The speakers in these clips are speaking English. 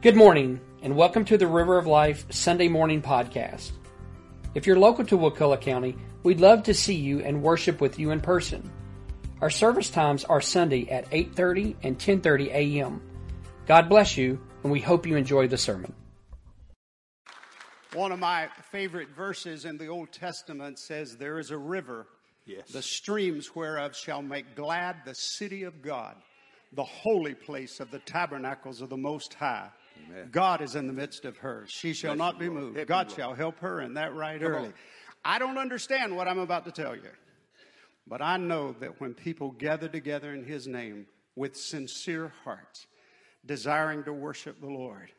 Good morning, and welcome to the River of Life Sunday Morning Podcast. If you're local to Wakulla County, we'd love to see you and worship with you in person. Our service times are Sunday at 8:30 and 10:30 a.m. God bless you, and we hope you enjoy the sermon. One of my favorite verses in the Old Testament says, There is a river, Yes. the streams whereof shall make glad the city of God, the holy place of the tabernacles of the Most High. Amen. God is in the midst of her. She shall Bless not be Lord. moved. God shall help her, and that right Come early. on. I don't understand what I'm about to tell you, but I know that when people gather together in His name with sincere hearts, desiring to worship the Lord,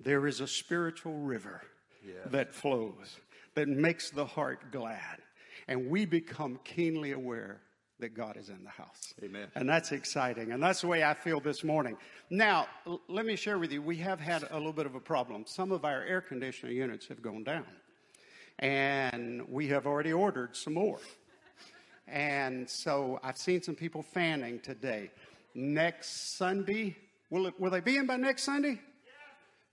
there is a spiritual river Yes. that flows, that makes the heart glad. And we become keenly aware that God is in the house. Amen. And that's exciting. And that's the way I feel this morning. Now, l- let me share with you, we have had a little bit of a problem. Some of our air conditioner units have gone down. And we have already ordered some more. And so I've seen some people fanning today. Next Sunday, will, it, will they be in by next Sunday?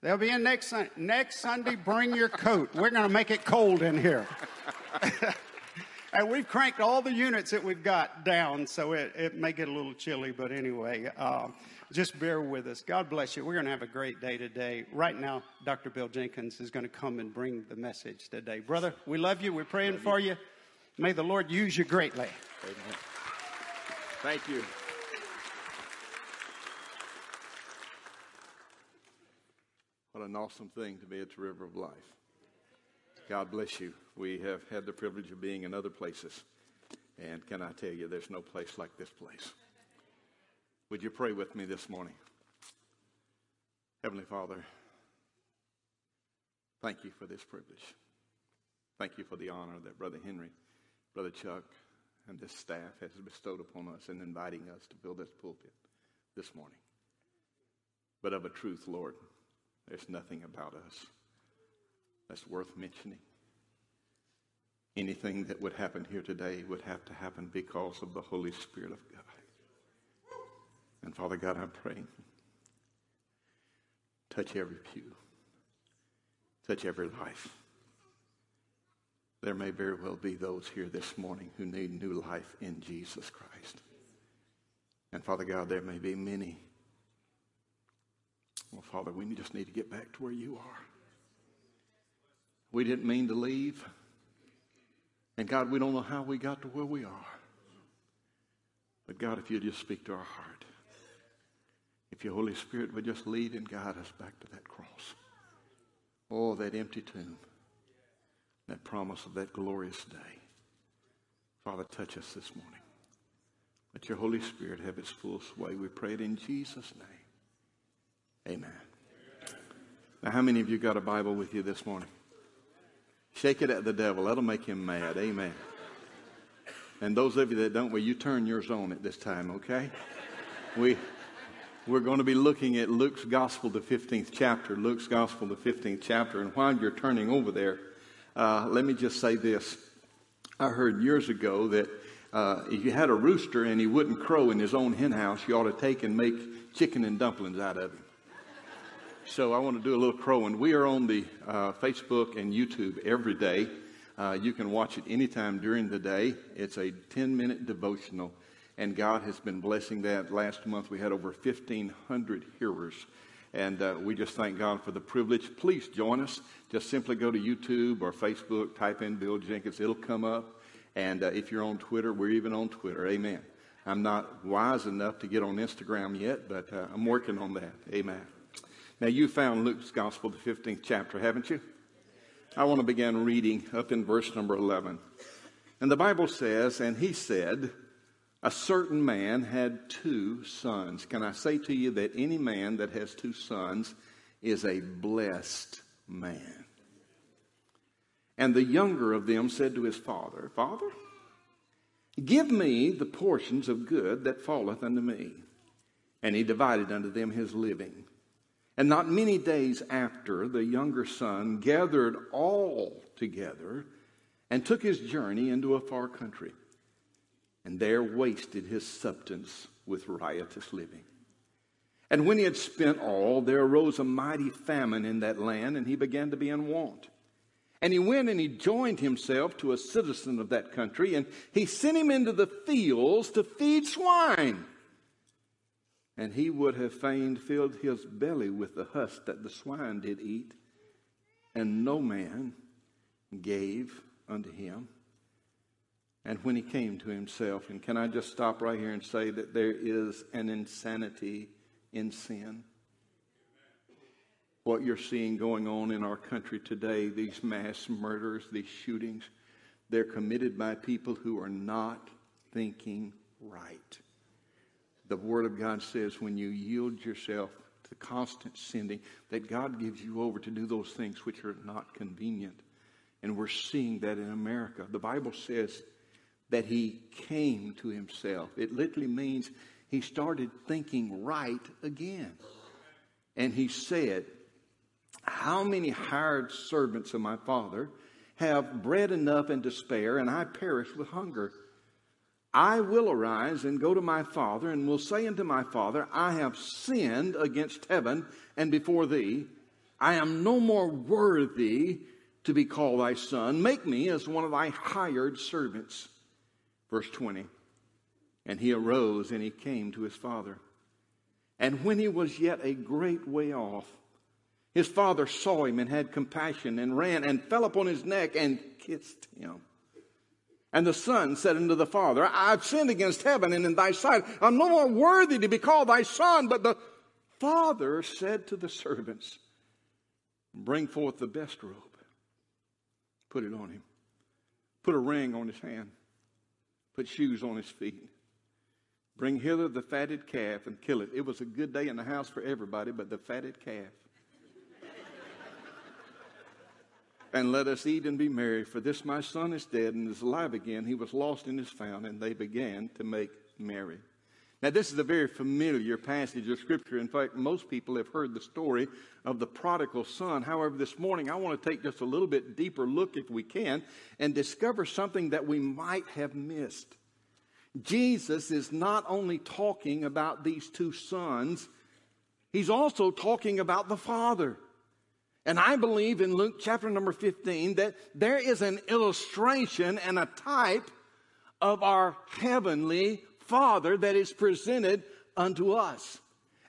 They'll be in next Sunday. Next Sunday, bring your coat. We're going to make it cold in here. and we've cranked all the units that we've got down, so it, it may get a little chilly, but anyway, uh, just bear with us. God bless you. We're going to have a great day today. Right now, Dr. Bill Jenkins is going to come and bring the message today. Brother, we love you. We're praying for you. May the Lord use you greatly. Amen. Thank you. What an awesome thing to be at the River of Life. God bless you. We have had the privilege of being in other places. And can I tell you, there's no place like this place. Would you pray with me this morning? Heavenly Father, thank you for this privilege. Thank you for the honor that Brother Henry, Brother Chuck, and this staff has bestowed upon us in inviting us to fill this pulpit this morning. But of a truth, Lord, there's nothing about us that's worth mentioning. Anything that would happen here today would have to happen because of the Holy Spirit of God. And Father God, I pray, touch every pew, touch every life. There may very well be those here this morning who need new life in Jesus Christ. And Father God, there may be many. Well, Father, we just need to get back to where you are. We didn't mean to leave. And God, we don't know how we got to where we are. But God, if you'd just speak to our heart, if your Holy Spirit would just lead and guide us back to that cross. Oh, that empty tomb that promise of that glorious day. Father, touch us this morning. Let your Holy Spirit have its full sway. We pray it in Jesus' name. Amen. Now, how many of you got a Bible with you this morning? Shake it at the devil. That'll make him mad. Amen. And those of you that don't, well, you turn yours on at this time, okay? We, we're going to be looking at Luke's Gospel, the 15th chapter. Luke's Gospel, the 15th chapter. And while you're turning over there, uh, let me just say this. I heard years ago that uh, if you had a rooster and he wouldn't crow in his own hen house, you ought to take and make chicken and dumplings out of him. So I want to do a little crowing. We are on the uh, Facebook and YouTube every day. Uh, you can watch it anytime during the day. It's a 10 minute devotional, and God has been blessing that. Last month we had over 1,500 hearers, and uh, we just thank God for the privilege. Please join us. Just simply go to YouTube or Facebook, type in Bill Jenkins, it'll come up. And uh, if you're on Twitter, we're even on Twitter. Amen. I'm not wise enough to get on Instagram yet, but uh, I'm working on that. Amen. Now, you found Luke's Gospel, the 15th chapter, haven't you? I want to begin reading up in verse number 11. And the Bible says, And he said, A certain man had two sons. Can I say to you that any man that has two sons is a blessed man? And the younger of them said to his father, Father, give me the portions of good that falleth unto me. And he divided unto them his living. And not many days after, the younger son gathered all together and took his journey into a far country, and there wasted his substance with riotous living. And when he had spent all, there arose a mighty famine in that land, and he began to be in want. And he went and he joined himself to a citizen of that country, and he sent him into the fields to feed swine. And he would have fain filled his belly with the husk that the swine did eat, and no man gave unto him. And when he came to himself, and can I just stop right here and say that there is an insanity in sin. What you're seeing going on in our country today, these mass murders, these shootings, they're committed by people who are not thinking right. The Word of God says when you yield yourself to constant sending, that God gives you over to do those things which are not convenient. And we're seeing that in America. The Bible says that He came to Himself. It literally means he started thinking right again. And he said, How many hired servants of my father have bread enough and to spare, and I perish with hunger? I will arise and go to my father, and will say unto my father, I have sinned against heaven and before thee. I am no more worthy to be called thy son. Make me as one of thy hired servants. Verse 20. And he arose and he came to his father. And when he was yet a great way off, his father saw him and had compassion and ran and fell upon his neck and kissed him. And the son said unto the father, I've sinned against heaven and in thy sight. I'm no more worthy to be called thy son. But the father said to the servants, Bring forth the best robe, put it on him, put a ring on his hand, put shoes on his feet Bring hither the fatted calf and kill it. It was a good day in the house for everybody, but the fatted calf. And let us eat and be merry, for this my son is dead and is alive again. He was lost and is found, and they began to make merry. Now, this is a very familiar passage of Scripture. In fact, most people have heard the story of the prodigal son. However, this morning I want to take just a little bit deeper look, if we can, and discover something that we might have missed. Jesus is not only talking about these two sons, he's also talking about the Father. And I believe in Luke chapter number 15 that there is an illustration and a type of our heavenly Father that is presented unto us.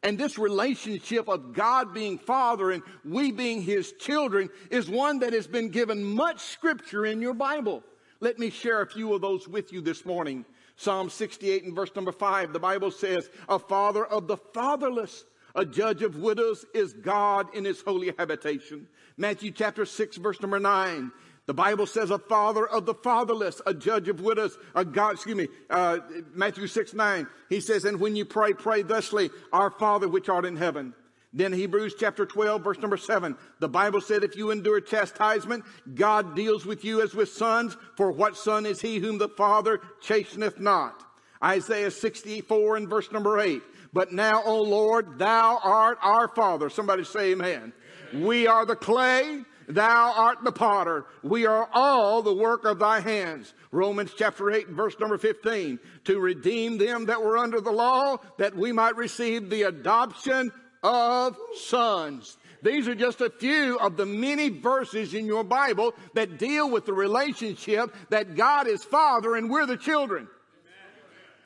And this relationship of God being Father and we being His children is one that has been given much scripture in your Bible. Let me share a few of those with you this morning. Psalm 68 and verse number 5, the Bible says, A father of the fatherless, a judge of widows is God in his holy habitation. Matthew chapter 6, verse number 9. The Bible says a father of the fatherless, a judge of widows, a God, excuse me, uh, Matthew 6, 9. He says, and when you pray, pray thusly, our Father which art in heaven. Then Hebrews chapter 12, verse number 7. The Bible said, if you endure chastisement, God deals with you as with sons, for what son is he whom the Father chasteneth not? Isaiah 64 and verse number 8. But now, O Lord, thou art our Father. Somebody say amen. amen. We are the clay. Thou art the potter. We are all the work of thy hands. Romans chapter 8 verse number 15. To redeem them that were under the law, that we might receive the adoption of sons. These are just a few of the many verses in your Bible that deal with the relationship that God is Father and we're the children.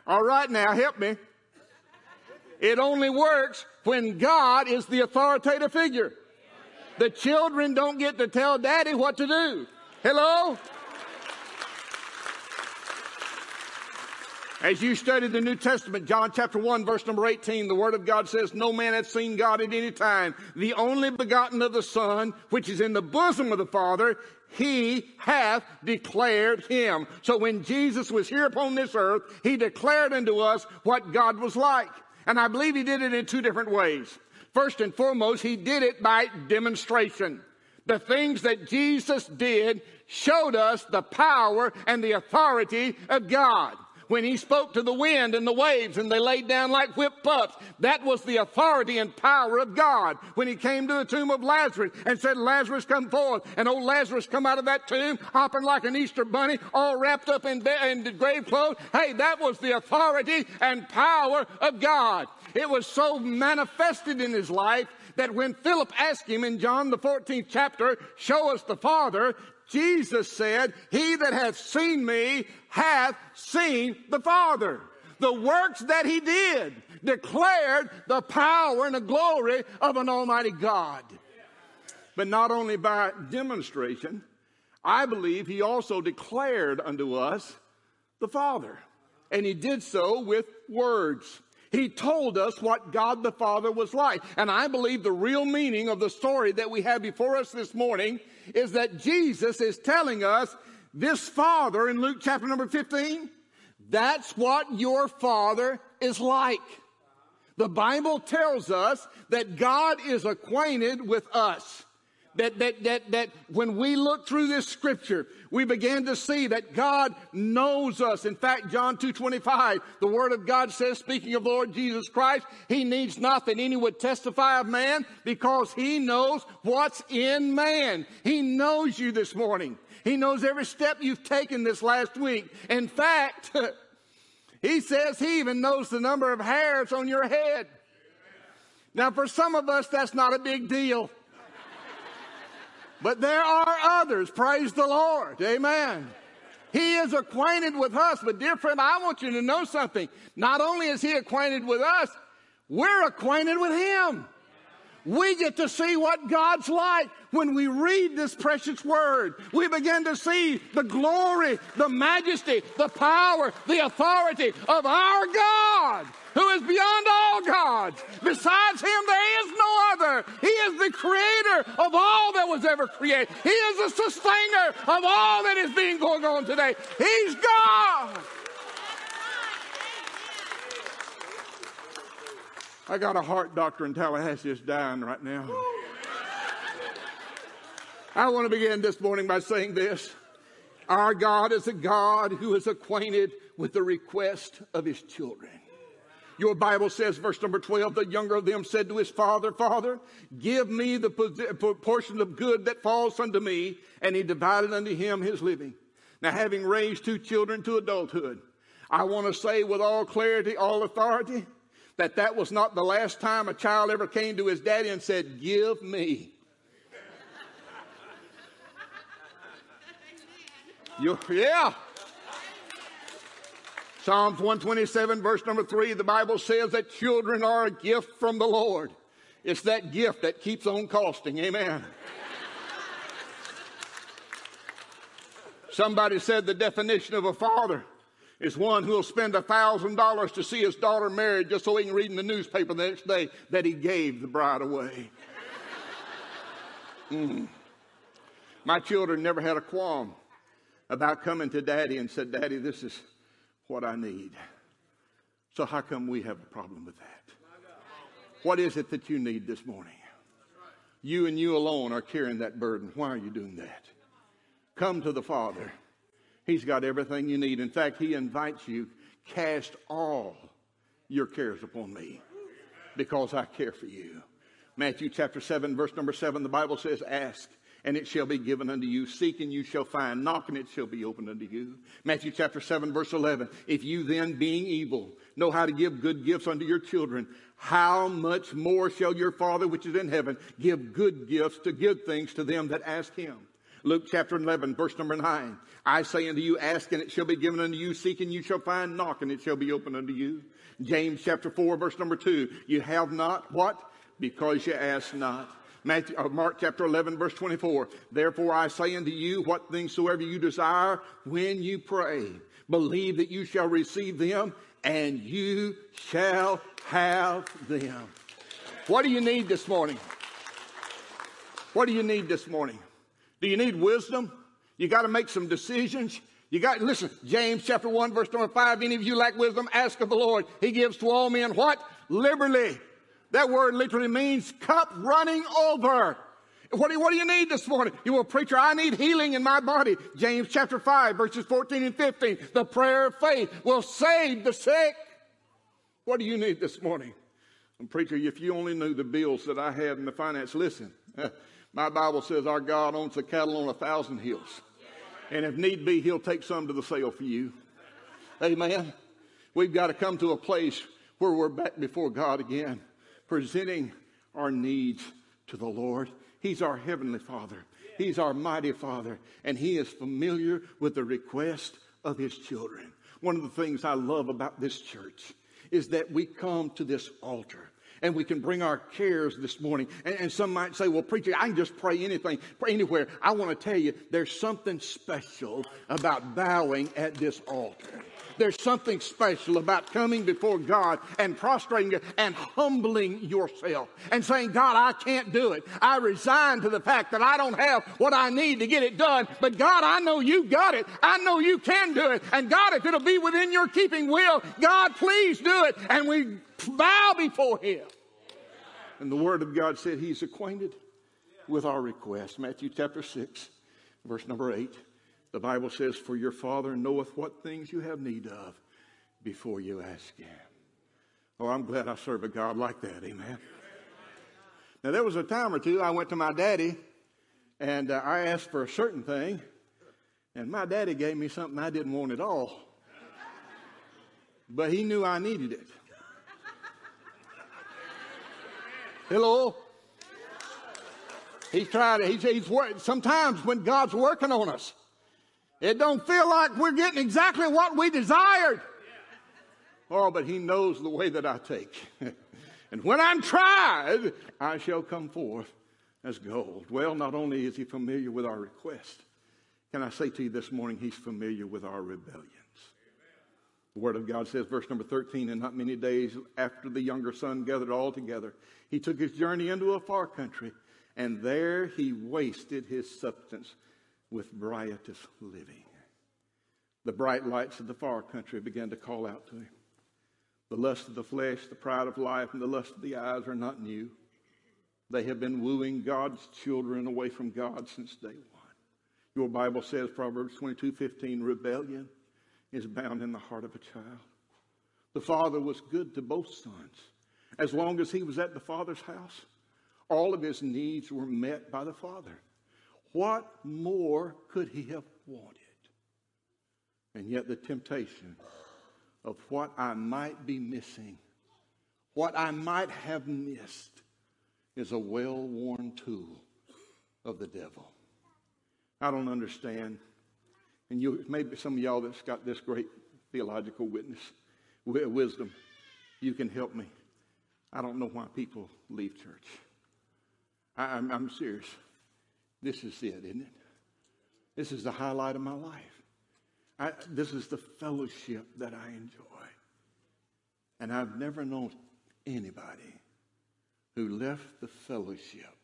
All right, now help me. It only works when God is the authoritative figure. The children don't get to tell daddy what to do. Hello? As you study the New Testament, John chapter 1 verse number 18, the Word of God says, No man hath seen God at any time. The only begotten of the Son, which is in the bosom of the Father, he hath declared him. So when Jesus was here upon this earth, he declared unto us what God was like. And I believe he did it in two different ways. First and foremost, he did it by demonstration. The things that Jesus did showed us the power and the authority of God. When he spoke to the wind and the waves and they laid down like whipped pups. That was the authority and power of God. When he came to the tomb of Lazarus and said, Lazarus come forth. And old Lazarus come out of that tomb hopping like an Easter bunny, all wrapped up in, in grave clothes. Hey, that was the authority and power of God. It was so manifested in his life that when Philip asked him in John the 14th chapter, show us the Father, Jesus said, He that hath seen me hath seen the Father. The works that he did declared the power and the glory of an almighty God. But not only by demonstration, I believe he also declared unto us the Father. And he did so with words. He told us what God the Father was like. And I believe the real meaning of the story that we have before us this morning is that Jesus is telling us this Father in Luke chapter number 15, that's what your Father is like. The Bible tells us that God is acquainted with us that, that, that, that when we look through this scripture, we begin to see that God knows us. In fact, John 2.25, the word of God says, speaking of Lord Jesus Christ, he needs not that any would testify of man because he knows what's in man. He knows you this morning. He knows every step you've taken this last week. In fact, he says he even knows the number of hairs on your head. Now, for some of us, that's not a big deal. But there are others. Praise the Lord. Amen. He is acquainted with us. But dear friend, I want you to know something. Not only is he acquainted with us, we're acquainted with him. We get to see what God's like when we read this precious word. We begin to see the glory, the majesty, the power, the authority of our God who is beyond all gods. Besides him, there is no other. He is the creator of all that was ever created. He is the sustainer of all that is being going on today. He's God. I got a heart doctor in Tallahassee that's dying right now. I want to begin this morning by saying this. Our God is a God who is acquainted with the request of his children. Your Bible says, verse number 12, the younger of them said to his father, Father, give me the portion of good that falls unto me. And he divided unto him his living. Now, having raised two children to adulthood, I want to say with all clarity, all authority, that that was not the last time a child ever came to his daddy and said, Give me. you, yeah. Psalms 127, verse number 3, the Bible says that children are a gift from the Lord. It's that gift that keeps on costing. Amen. Somebody said the definition of a father is one who will spend a thousand dollars to see his daughter married just so he can read in the newspaper the next day that he gave the bride away. Mm. My children never had a qualm about coming to daddy and said, Daddy, this is what I need. So, how come we have a problem with that? What is it that you need this morning? You and you alone are carrying that burden. Why are you doing that? Come to the Father. He's got everything you need. In fact, He invites you, cast all your cares upon me because I care for you. Matthew chapter 7, verse number 7, the Bible says, Ask and it shall be given unto you. Seek and you shall find. Knock and it shall be opened unto you. Matthew chapter 7 verse 11. If you then being evil know how to give good gifts unto your children, how much more shall your Father which is in heaven give good gifts to good things to them that ask him? Luke chapter 11, verse number 9. I say unto you, ask and it shall be given unto you, seek and you shall find, knock and it shall be opened unto you. James chapter 4, verse number 2. You have not what? Because you ask not. Matthew, uh, Mark chapter 11, verse 24. Therefore I say unto you, what things soever you desire when you pray, believe that you shall receive them and you shall have them. What do you need this morning? What do you need this morning? Do you need wisdom? You got to make some decisions. You got, listen, James chapter 1, verse number 5. Any of you lack wisdom, ask of the Lord. He gives to all men what? Liberally. That word literally means cup running over. What do, what do you need this morning? You will, preacher, I need healing in my body. James chapter 5, verses 14 and 15. The prayer of faith will save the sick. What do you need this morning? And preacher, if you only knew the bills that I have in the finance, listen. My Bible says our God owns the cattle on a thousand hills. And if need be, he'll take some to the sale for you. Amen. We've got to come to a place where we're back before God again, presenting our needs to the Lord. He's our heavenly Father. He's our mighty Father, and He is familiar with the request of His children. One of the things I love about this church is that we come to this altar and we can bring our cares this morning. And, and, some might say, well, preacher, I can just pray anything, pray anywhere. I want to tell you, there's something special about bowing at this altar. There's something special about coming before God and prostrating and humbling yourself and saying, God, I can't do it. I resign to the fact that I don't have what I need to get it done. But God, I know you got it. I know you can do it. And God, if it'll be within your keeping will, God, please do it. And we bow before Him. And the Word of God said He's acquainted with our requests. Matthew chapter 6, verse number 8. The Bible says, For your Father knoweth what things you have need of before you ask Him. Oh, I'm glad I serve a God like that. Amen. Now, there was a time or two I went to my daddy and uh, I asked for a certain thing, and my daddy gave me something I didn't want at all. But he knew I needed it. Hello? He's trying to, he's, he's sometimes when God's working on us, it don't feel like we're getting exactly what we desired. Oh, but he knows the way that I take. and when I'm tried, I shall come forth as gold. Well, not only is he familiar with our request, can I say to you this morning, he's familiar with our rebellions. The Word of God says, verse number 13, and not many days after the younger son gathered all together, he took his journey into a far country, and there he wasted his substance with riotous living. The bright lights of the far country began to call out to him. The lust of the flesh, the pride of life, and the lust of the eyes are not new. They have been wooing God's children away from God since day one. Your Bible says, Proverbs 22 15, rebellion is bound in the heart of a child. The father was good to both sons. As long as he was at the father's house, all of his needs were met by the father. What more could he have wanted? And yet, the temptation of what I might be missing, what I might have missed, is a well worn tool of the devil. I don't understand. And you, maybe some of y'all that's got this great theological witness, wisdom, you can help me. I don't know why people leave church. I, I'm, I'm serious. This is it, isn't it? This is the highlight of my life. I, this is the fellowship that I enjoy. And I've never known anybody who left the fellowship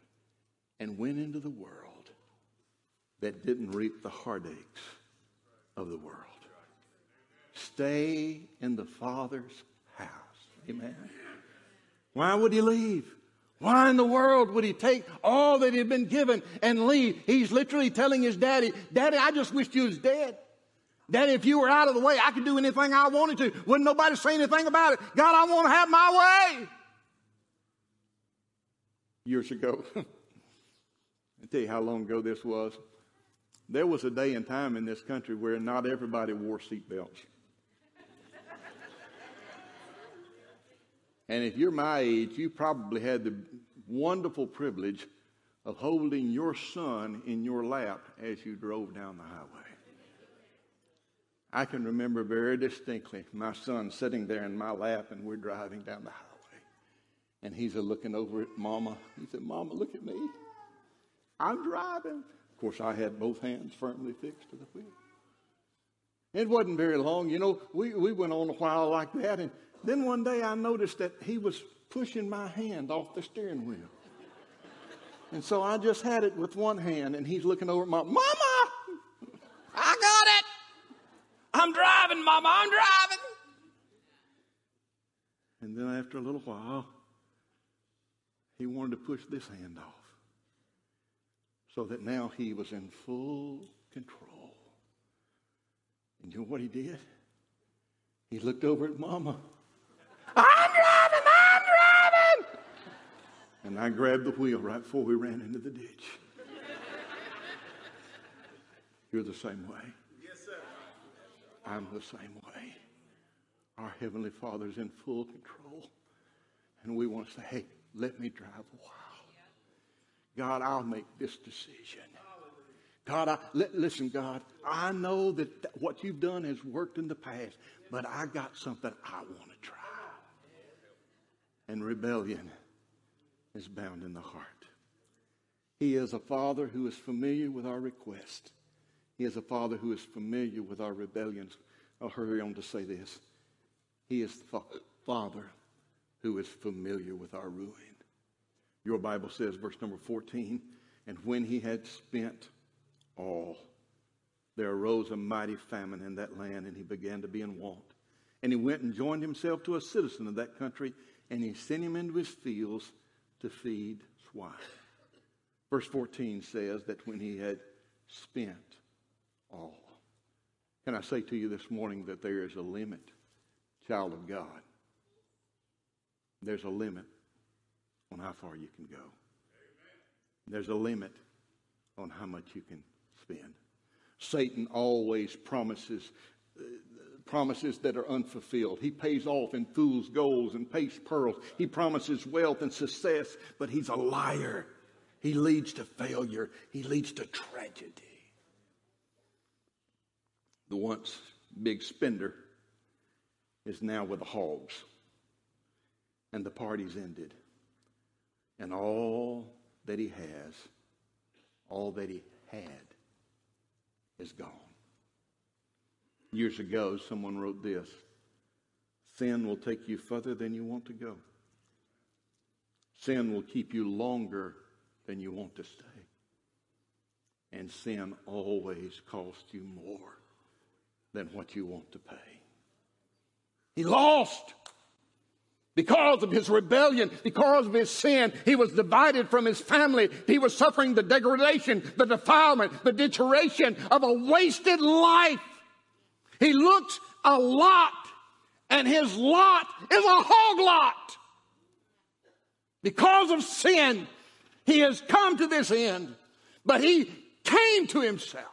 and went into the world that didn't reap the heartaches of the world. Stay in the Father's house. Amen. Why would he leave? Why in the world would he take all that he'd been given and leave? He's literally telling his daddy, Daddy, I just wished you was dead. Daddy, if you were out of the way, I could do anything I wanted to. Wouldn't nobody say anything about it. God, I want to have my way. Years ago, I'll tell you how long ago this was. There was a day and time in this country where not everybody wore seatbelts. And if you're my age, you probably had the wonderful privilege of holding your son in your lap as you drove down the highway. I can remember very distinctly my son sitting there in my lap and we're driving down the highway. And he's a looking over at Mama. He said, Mama, look at me. I'm driving. Course, I had both hands firmly fixed to the wheel. It wasn't very long. You know, we, we went on a while like that, and then one day I noticed that he was pushing my hand off the steering wheel. And so I just had it with one hand, and he's looking over at my, Mama! I got it! I'm driving, Mama, I'm driving! And then after a little while, he wanted to push this hand off. So that now he was in full control. And you know what he did? He looked over at Mama. I'm driving, I'm driving! And I grabbed the wheel right before we ran into the ditch. You're the same way. Yes, sir. I'm the same way. Our Heavenly Father's in full control. And we want to say, hey, let me drive a while. God, I'll make this decision. God, I, listen, God, I know that what you've done has worked in the past, but I got something I want to try. And rebellion is bound in the heart. He is a father who is familiar with our request. He is a father who is familiar with our rebellions. I'll hurry on to say this. He is the father who is familiar with our ruin. Your Bible says, verse number 14, and when he had spent all, there arose a mighty famine in that land, and he began to be in want. And he went and joined himself to a citizen of that country, and he sent him into his fields to feed swine. Verse 14 says that when he had spent all. Can I say to you this morning that there is a limit, child of God? There's a limit on how far you can go. There's a limit on how much you can spend. Satan always promises uh, promises that are unfulfilled. He pays off in fool's goals and paste pearls. He promises wealth and success, but he's a liar. He leads to failure. He leads to tragedy. The once big spender is now with the hogs. And the party's ended. And all that he has, all that he had, is gone. Years ago, someone wrote this Sin will take you further than you want to go. Sin will keep you longer than you want to stay. And sin always costs you more than what you want to pay. He lost. Because of his rebellion, because of his sin, he was divided from his family. He was suffering the degradation, the defilement, the deterioration of a wasted life. He looked a lot, and his lot is a hog lot. Because of sin, he has come to this end, but he came to himself.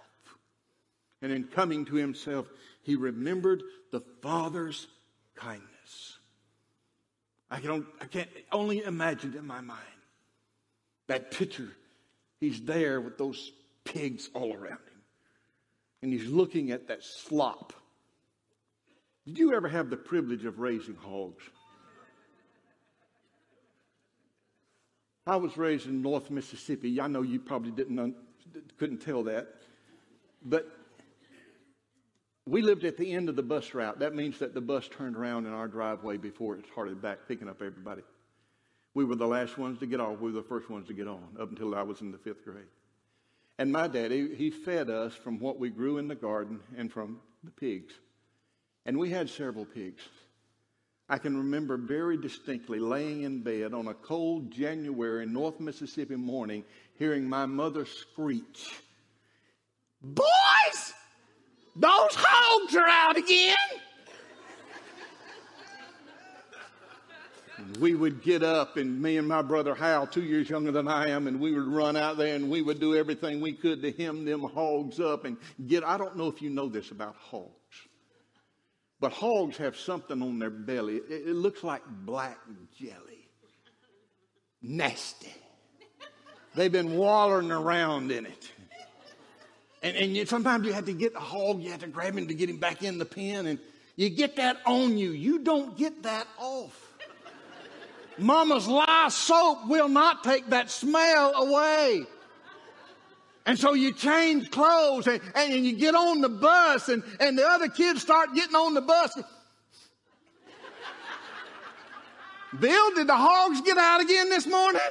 And in coming to himself, he remembered the Father's kindness. I, can, I can't only imagine in my mind that picture. He's there with those pigs all around him. And he's looking at that slop. Did you ever have the privilege of raising hogs? I was raised in North Mississippi. I know you probably didn't couldn't tell that, but we lived at the end of the bus route. That means that the bus turned around in our driveway before it started back picking up everybody. We were the last ones to get off. We were the first ones to get on up until I was in the fifth grade. And my daddy, he fed us from what we grew in the garden and from the pigs. And we had several pigs. I can remember very distinctly laying in bed on a cold January North Mississippi morning, hearing my mother screech, Boys! Those hogs are out again. we would get up, and me and my brother Hal, two years younger than I am, and we would run out there and we would do everything we could to hem them hogs up and get. I don't know if you know this about hogs, but hogs have something on their belly. It, it looks like black jelly. Nasty. They've been wallowing around in it. And, and you, sometimes you have to get the hog, you have to grab him to get him back in the pen, and you get that on you. You don't get that off. Mama's lye soap will not take that smell away. And so you change clothes and, and you get on the bus and, and the other kids start getting on the bus. Bill, did the hogs get out again this morning?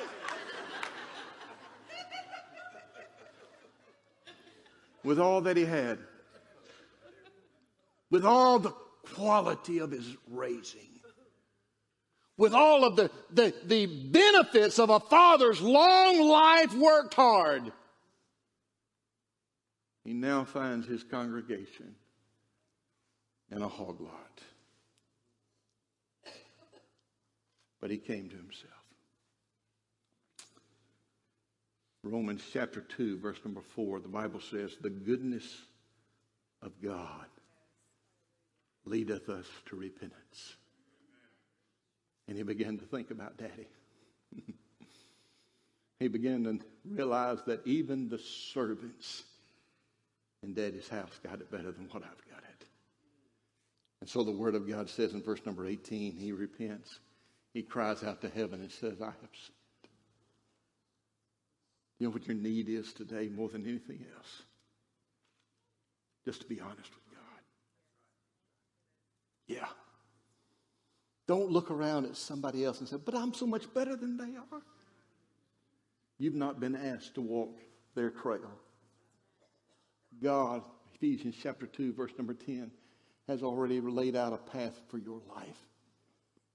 With all that he had, with all the quality of his raising, with all of the, the, the benefits of a father's long life worked hard. He now finds his congregation in a hog lot. But he came to himself. Romans chapter 2, verse number 4, the Bible says, The goodness of God leadeth us to repentance. And he began to think about daddy. he began to realize that even the servants in daddy's house got it better than what I've got it. And so the word of God says in verse number 18, he repents. He cries out to heaven and says, I have sinned. You know what your need is today more than anything else? Just to be honest with God. Yeah. Don't look around at somebody else and say, but I'm so much better than they are. You've not been asked to walk their trail. God, Ephesians chapter 2, verse number 10, has already laid out a path for your life.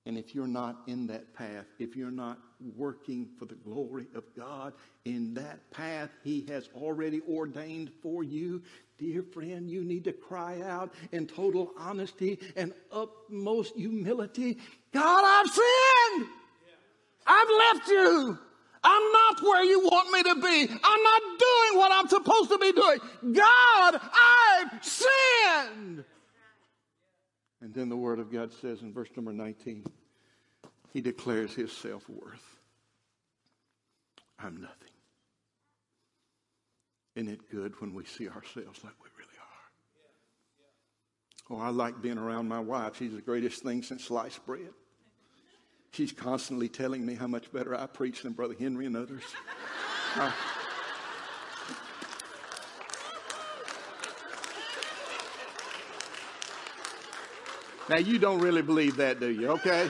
And if you're not in that path, if you're not working for the glory of God in that path He has already ordained for you, dear friend, you need to cry out in total honesty and utmost humility God, I've sinned. I've left you. I'm not where you want me to be. I'm not doing what I'm supposed to be doing. God, I've sinned. And then the Word of God says in verse number 19, He declares His self worth. I'm nothing. Isn't it good when we see ourselves like we really are? Oh, I like being around my wife. She's the greatest thing since sliced bread. She's constantly telling me how much better I preach than Brother Henry and others. Uh, Now, you don't really believe that, do you? Okay?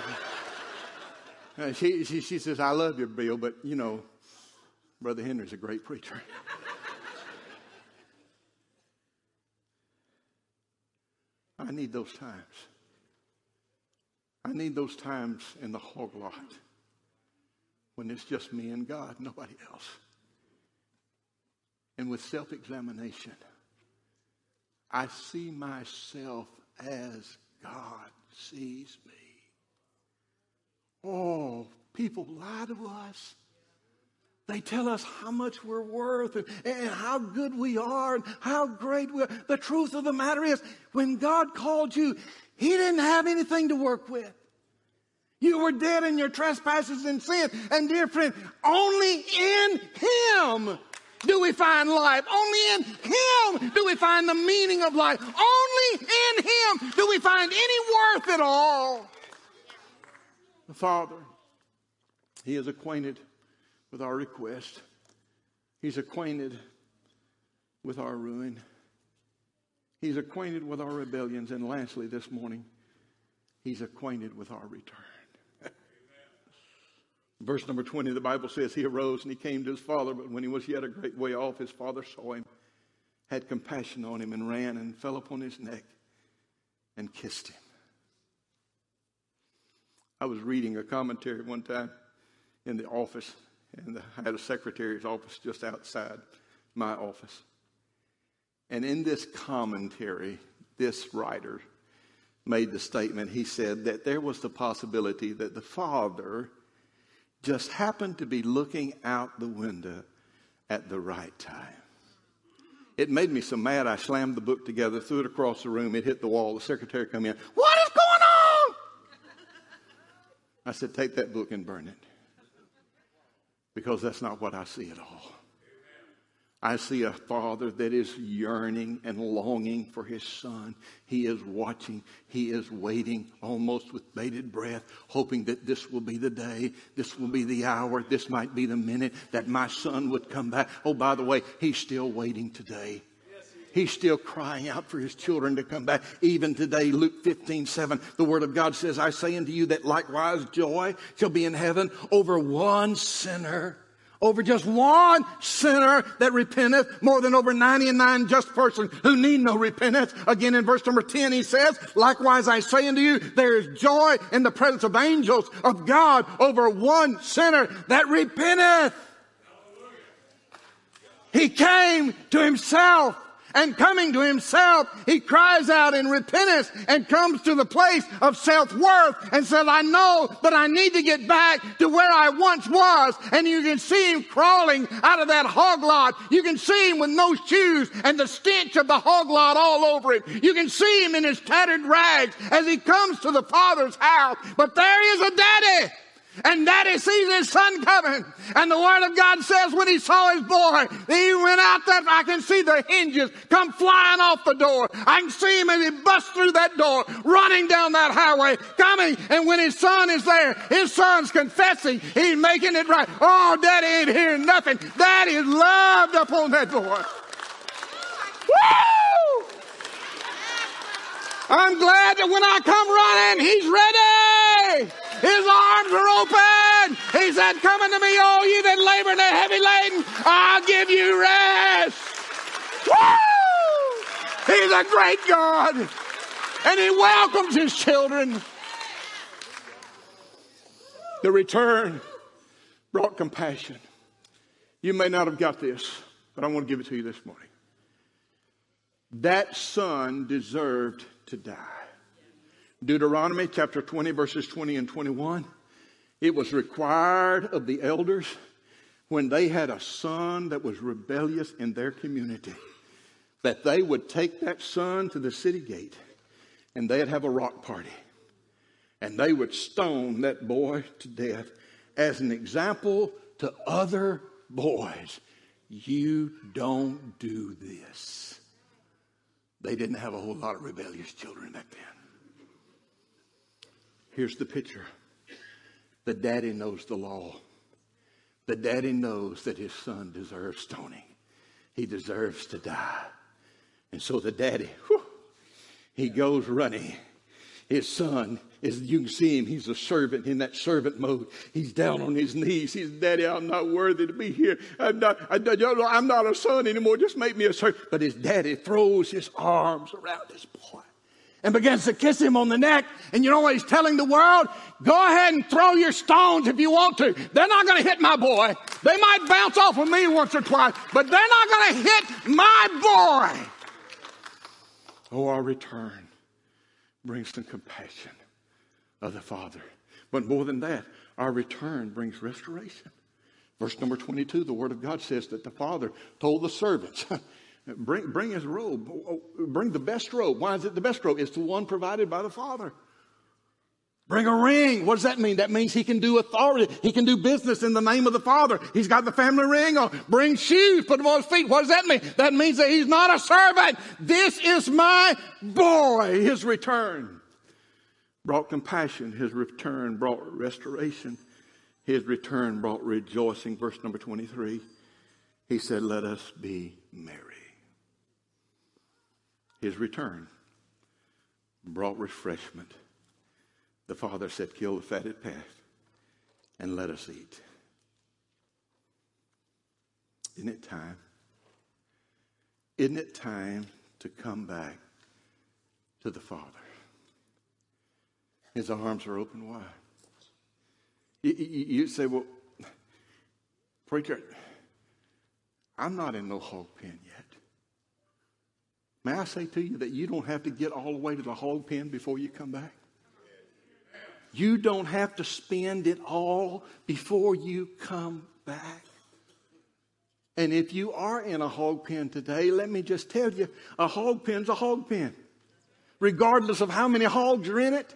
She, she, she says, I love you, Bill, but you know, Brother Henry's a great preacher. I need those times. I need those times in the hog lot when it's just me and God, nobody else. And with self examination, I see myself as God sees me. Oh, people lie to us. They tell us how much we're worth and, and, how good we are and how great we are. The truth of the matter is, when God called you, He didn't have anything to work with. You were dead in your trespasses and sin. And dear friend, only in Him do we find life. Only in Him do we find the meaning of life. Only in Him do we find any worth at all. The Father, He is acquainted with our request. He's acquainted with our ruin. He's acquainted with our rebellions. And lastly, this morning, He's acquainted with our return. Verse number 20, the Bible says, He arose and he came to his father, but when he was yet a great way off, his father saw him, had compassion on him, and ran and fell upon his neck and kissed him. I was reading a commentary one time in the office, and I had a secretary's office just outside my office. And in this commentary, this writer made the statement he said that there was the possibility that the father just happened to be looking out the window at the right time. It made me so mad I slammed the book together, threw it across the room, it hit the wall. The secretary come in. What is going on? I said, take that book and burn it. Because that's not what I see at all. I see a father that is yearning and longing for his son. He is watching. He is waiting almost with bated breath, hoping that this will be the day, this will be the hour, this might be the minute that my son would come back. Oh, by the way, he's still waiting today. He's still crying out for his children to come back. Even today, Luke 15, 7, the word of God says, I say unto you that likewise joy shall be in heaven over one sinner over just one sinner that repenteth more than over 99 just persons who need no repentance. Again, in verse number 10, he says, likewise I say unto you, there is joy in the presence of angels of God over one sinner that repenteth. He came to himself and coming to himself, he cries out in repentance and comes to the place of self-worth and says, I know but I need to get back to where I once was. And you can see him crawling out of that hog lot. You can see him with no shoes and the stench of the hog lot all over him. You can see him in his tattered rags as he comes to the father's house. But there is a daddy and daddy sees his son coming. And the word of God says when he saw his boy, he went out there. I can see the hinges come flying off the door. I can see him as he busts through that door, running down that highway, coming. And when his son is there, his son's confessing. He's making it right. Oh, daddy ain't hearing nothing. Daddy's loved upon that boy. Woo! I'm glad that when I come running, he's ready. His arms are open. He said, Come unto me, all you that labor and are heavy laden. I'll give you rest. Woo! He's a great God. And he welcomes his children. The return brought compassion. You may not have got this, but I want to give it to you this morning. That son deserved to die. Deuteronomy chapter 20, verses 20 and 21. It was required of the elders when they had a son that was rebellious in their community that they would take that son to the city gate and they'd have a rock party. And they would stone that boy to death as an example to other boys. You don't do this. They didn't have a whole lot of rebellious children back then. Here's the picture the daddy knows the law. The daddy knows that his son deserves stoning. He deserves to die. And so the daddy, whew, he goes running. His son, is, you can see him, he's a servant in that servant mode. He's down on his knees. He's, Daddy, I'm not worthy to be here. I'm not, I, I'm not a son anymore. Just make me a servant. But his daddy throws his arms around his boy and begins to kiss him on the neck. And you know what he's telling the world? Go ahead and throw your stones if you want to. They're not going to hit my boy. They might bounce off of me once or twice, but they're not going to hit my boy. Oh, our return brings some compassion of the Father. But more than that, our return brings restoration. Verse number 22, the Word of God says that the Father told the servants, Bring, bring his robe. Oh, bring the best robe. Why is it the best robe? It's the one provided by the Father. Bring a ring. What does that mean? That means he can do authority. He can do business in the name of the Father. He's got the family ring on. Bring shoes. Put them on his feet. What does that mean? That means that he's not a servant. This is my boy. His return brought compassion. His return brought restoration. His return brought rejoicing. Verse number 23. He said, let us be merry. His return brought refreshment. The father said, Kill the fatted calf and let us eat. Isn't it time? Isn't it time to come back to the Father? His arms are open wide. You, you, say, Well, preacher, I'm not in no hog pen yet. May I say to you that you don't have to get all the way to the hog pen before you come back? You don't have to spend it all before you come back. And if you are in a hog pen today, let me just tell you a hog pen's a hog pen, regardless of how many hogs are in it.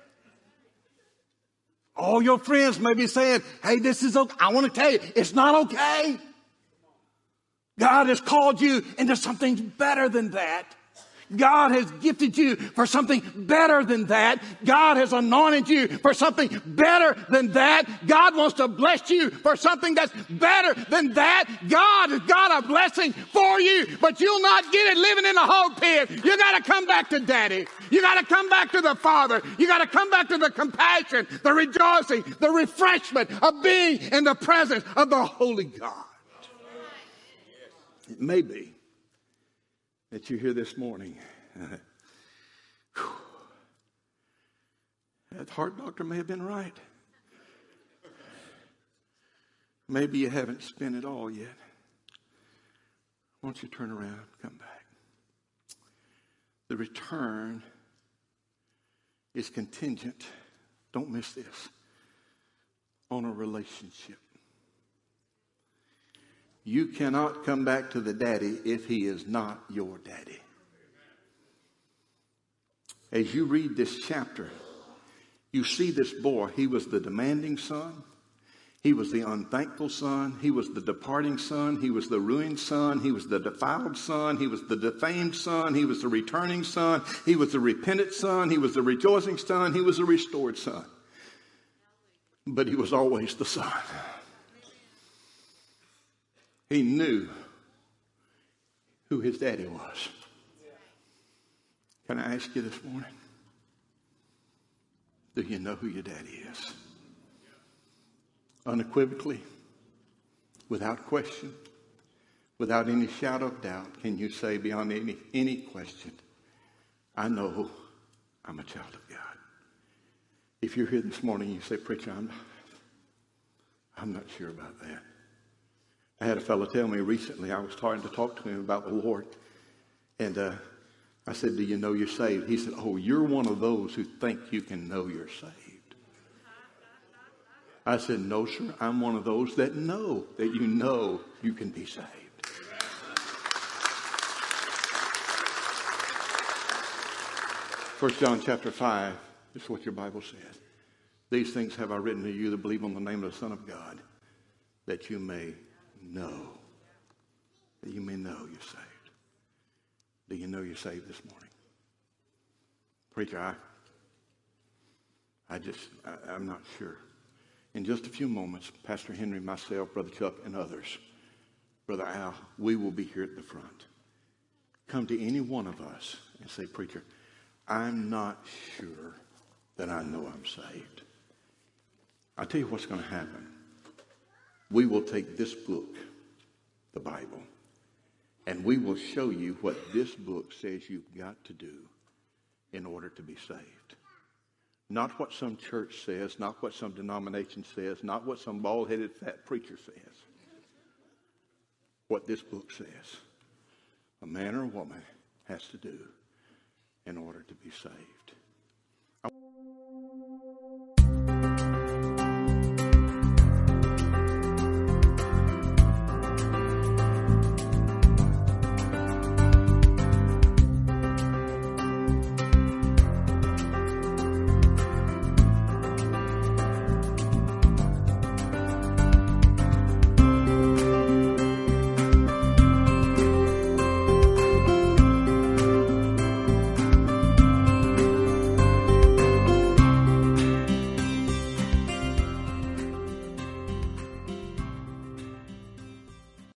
All your friends may be saying, hey, this is okay. I want to tell you, it's not okay. God has called you into something better than that. God has gifted you for something better than that. God has anointed you for something better than that. God wants to bless you for something that's better than that. God has got a blessing for you, but you'll not get it living in a hog pen. You gotta come back to daddy. You gotta come back to the father. You gotta come back to the compassion, the rejoicing, the refreshment of being in the presence of the Holy God. It may be that you're here this morning. that heart doctor may have been right. Maybe you haven't spent it all yet. Why don't you turn around come back? The return is contingent, don't miss this, on a relationship. You cannot come back to the daddy if he is not your daddy. As you read this chapter, you see this boy. He was the demanding son. He was the unthankful son. He was the departing son. He was the ruined son. He was the defiled son. He was the defamed son. He was the returning son. He was the repentant son. He was the rejoicing son. He was the restored son. But he was always the son. He knew who his daddy was. Can I ask you this morning? Do you know who your daddy is? Unequivocally, without question, without any shadow of doubt, can you say beyond any, any question, I know I'm a child of God? If you're here this morning, you say, Preacher, I'm, I'm not sure about that. I had a fellow tell me recently, I was starting to talk to him about the Lord, and uh, I said, Do you know you're saved? He said, Oh, you're one of those who think you can know you're saved. I said, No, sir. I'm one of those that know that you know you can be saved. First John chapter 5 is what your Bible says. These things have I written to you that believe on the name of the Son of God, that you may know. That you may know you're saved. Do you know you're saved this morning? Preacher, I, I just, I, I'm not sure. In just a few moments, Pastor Henry, myself, Brother Chuck, and others, Brother Al, we will be here at the front. Come to any one of us and say, Preacher, I'm not sure that I know I'm saved. I'll tell you what's going to happen. We will take this book, the Bible, and we will show you what this book says you've got to do in order to be saved. Not what some church says, not what some denomination says, not what some bald headed fat preacher says. What this book says a man or a woman has to do in order to be saved.